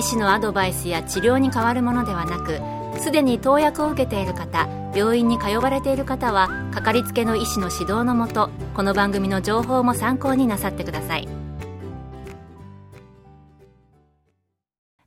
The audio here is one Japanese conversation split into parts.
医師のアドバイスや治療に変わるものではなくすでに投薬を受けている方病院に通われている方はかかりつけの医師の指導のもとこの番組の情報も参考になさってください。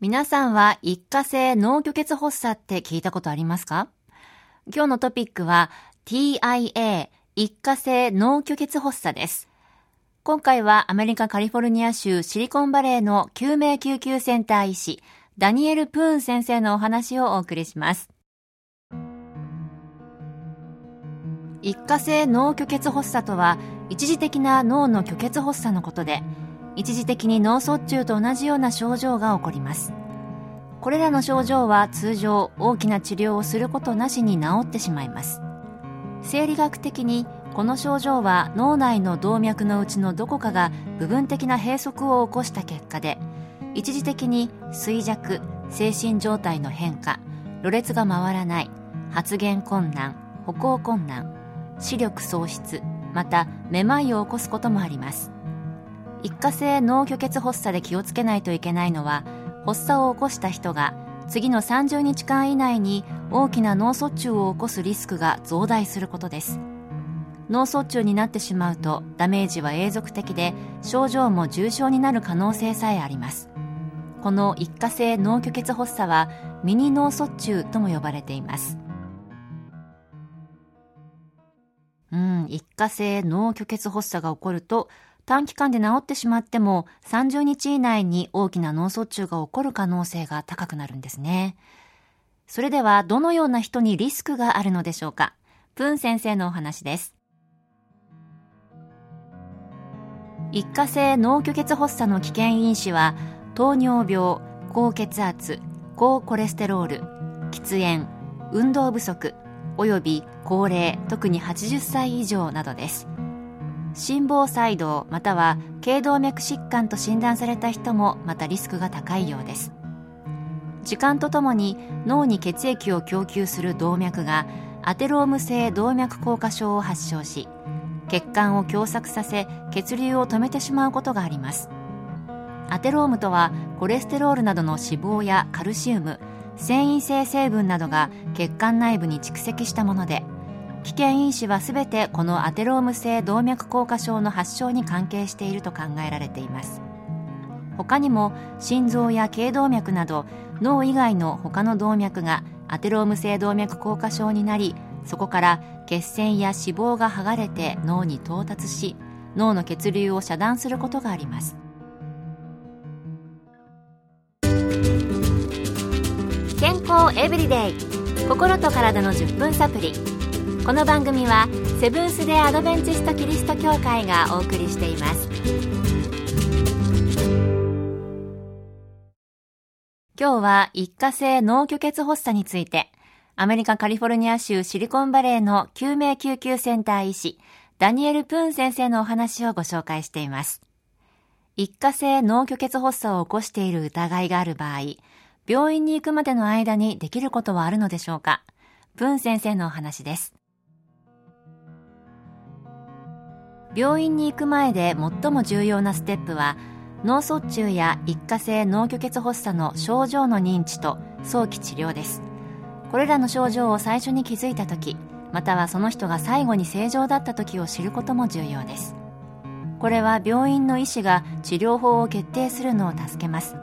皆さんは一過性脳虚血発作って聞いたことありますか？今日のトピックは TIA 一過性脳虚血発作です。今回はアメリカカリフォルニア州シリコンバレーの救命救急センター医師、ダニエル・プーン先生のお話をお送りします。一過性脳虚血発作とは、一時的な脳の虚血発作のことで、一時的に脳卒中と同じような症状が起こります。これらの症状は通常大きな治療をすることなしに治ってしまいます。生理学的にこの症状は脳内の動脈のうちのどこかが部分的な閉塞を起こした結果で一時的に衰弱精神状態の変化ろれつが回らない発言困難歩行困難視力喪失まためまいを起こすこともあります。一過性脳虚血発作で気をつけないといけないのは発作を起こした人が次の30日間以内に大きな脳卒中を起こすリスクが増大することです。脳卒中になってしまうとダメージは永続的で症状も重症になる可能性さえあります。この一過性脳虚血発作はミニ脳卒中とも呼ばれています。うん一過性脳虚血発作が起こると短期間で治ってしまっても30日以内に大きな脳卒中が起こる可能性が高くなるんですね。それではどのような人にリスクがあるのでしょうか？プン先生のお話です。一過性脳虚血発作の危険因子は糖尿病高血圧高コレステロール喫煙運動不足および高齢特に80歳以上などです。心房細動または頸動脈疾患と診断された人もまたリスクが高いようです。時間とともに脳に血液を供給する動脈がアテローム性動脈硬化症を発症し血管を狭窄させ血流を止めてしまうことがあります。アテロームとはコレステロールなどの脂肪やカルシウム繊維性成分などが血管内部に蓄積したもので危険因子は全てこのアテローム性動脈硬化症の発症に関係していると考えられています。他にも心臓や頸動脈など脳以外の他の動脈がアテローム性動脈硬化症になりそこから血栓や脂肪が剥がれて脳に到達し脳の血流を遮断することがあります。健康エブリデイ心と体の10分サプリ。この番組はセブンス・デ・アドベンチスト・キリスト教会がお送りしています。今日は一過性脳虚血発作について。アメリカカリフォルニア州シリコンバレーの救命救急センター医師、ダニエル・プーン先生のお話をご紹介しています。一過性脳虚血発作を起こしている疑いがある場合、病院に行くまでの間にできることはあるのでしょうか？プーン先生のお話です。病院に行く前で最も重要なステップは、脳卒中や一過性脳虚血発作の症状の認知と早期治療です。これらの症状を最初に気づいた時またはその人が最後に正常だった時を知ることも重要です。これは病院の医師が治療法を決定するのを助けます。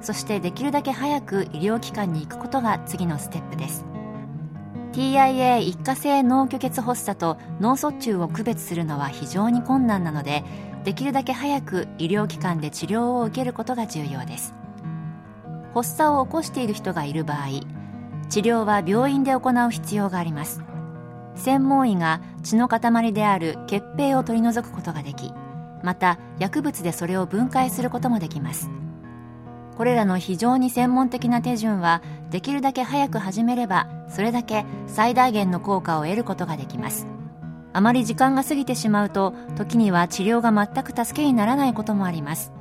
そしてできるだけ早く医療機関に行くことが次のステップです。TIA 一過性脳虚血発作と脳卒中を区別するのは非常に困難なのでできるだけ早く医療機関で治療を受けることが重要です。発作を起こしている人がいる場合治療は病院で行う必要があります。専門医が血の塊である血平を取り除くことができまた薬物でそれを分解することもできます。これらの非常に専門的な手順はできるだけ早く始めればそれだけ最大限の効果を得ることができます。あまり時間が過ぎてしまうと時には治療が全く助けにならないこともあります。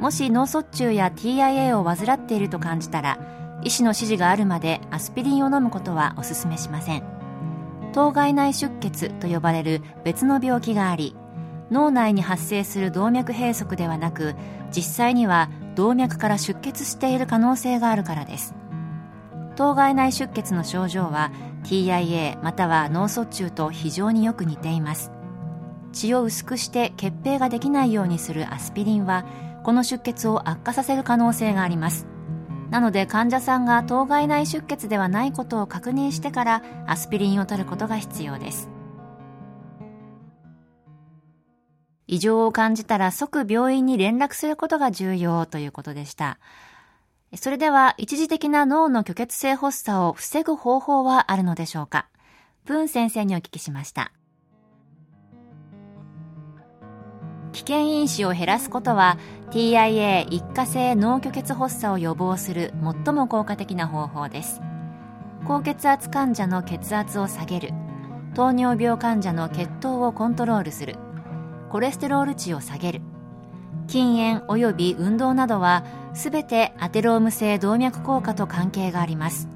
もし脳卒中や TIA を患っていると感じたら医師の指示があるまでアスピリンを飲むことはお勧めしません。当該内出血と呼ばれる別の病気があり脳内に発生する動脈閉塞ではなく実際には動脈から出血している可能性があるからです。当該内出血の症状は TIA または脳卒中と非常によく似ています。血を薄くして血閉ができないようにするアスピリンはこの出血を悪化させる可能性があります。なので患者さんが当該内出血ではないことを確認してからアスピリンを取ることが必要です異常を感じたら即病院に連絡することが重要ということでした。それでは一時的な脳の虚血性発作を防ぐ方法はあるのでしょうか？プーン先生にお聞きしました。危険因子を減らすことは TIA 一過性脳虚血発作を予防する最も効果的な方法です。高血圧患者の血圧を下げる。糖尿病患者の血糖をコントロールする。コレステロール値を下げる。禁煙及び運動などは全てアテローム性動脈硬化と関係があります。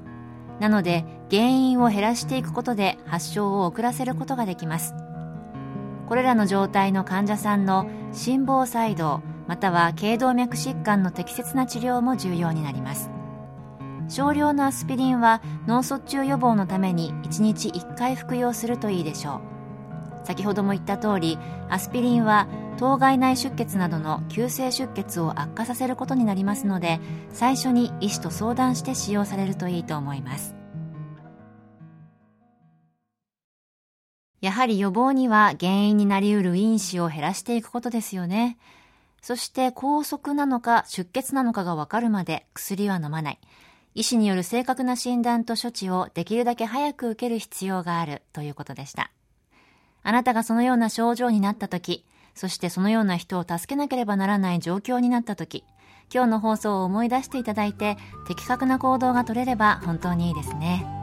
なので原因を減らしていくことで発症を遅らせることができます。これらの状態の患者さんの心房細動または頸動脈疾患の適切な治療も重要になります。少量のアスピリンは脳卒中予防のために1日1回服用するといいでしょう。先ほども言った通りアスピリンは当該内出血などの急性出血を悪化させることになりますので最初に医師と相談して使用されるといいと思います。やはり予防には原因になりうる因子を減らしていくことですよね。そして拘束なのか出血なのかがわかるまで薬は飲まない。医師による正確な診断と処置をできるだけ早く受ける必要があるということでした。あなたがそのような症状になった時、そしてそのような人を助けなければならない状況になった時、今日の放送を思い出していただいて、的確な行動が取れれば本当にいいですね。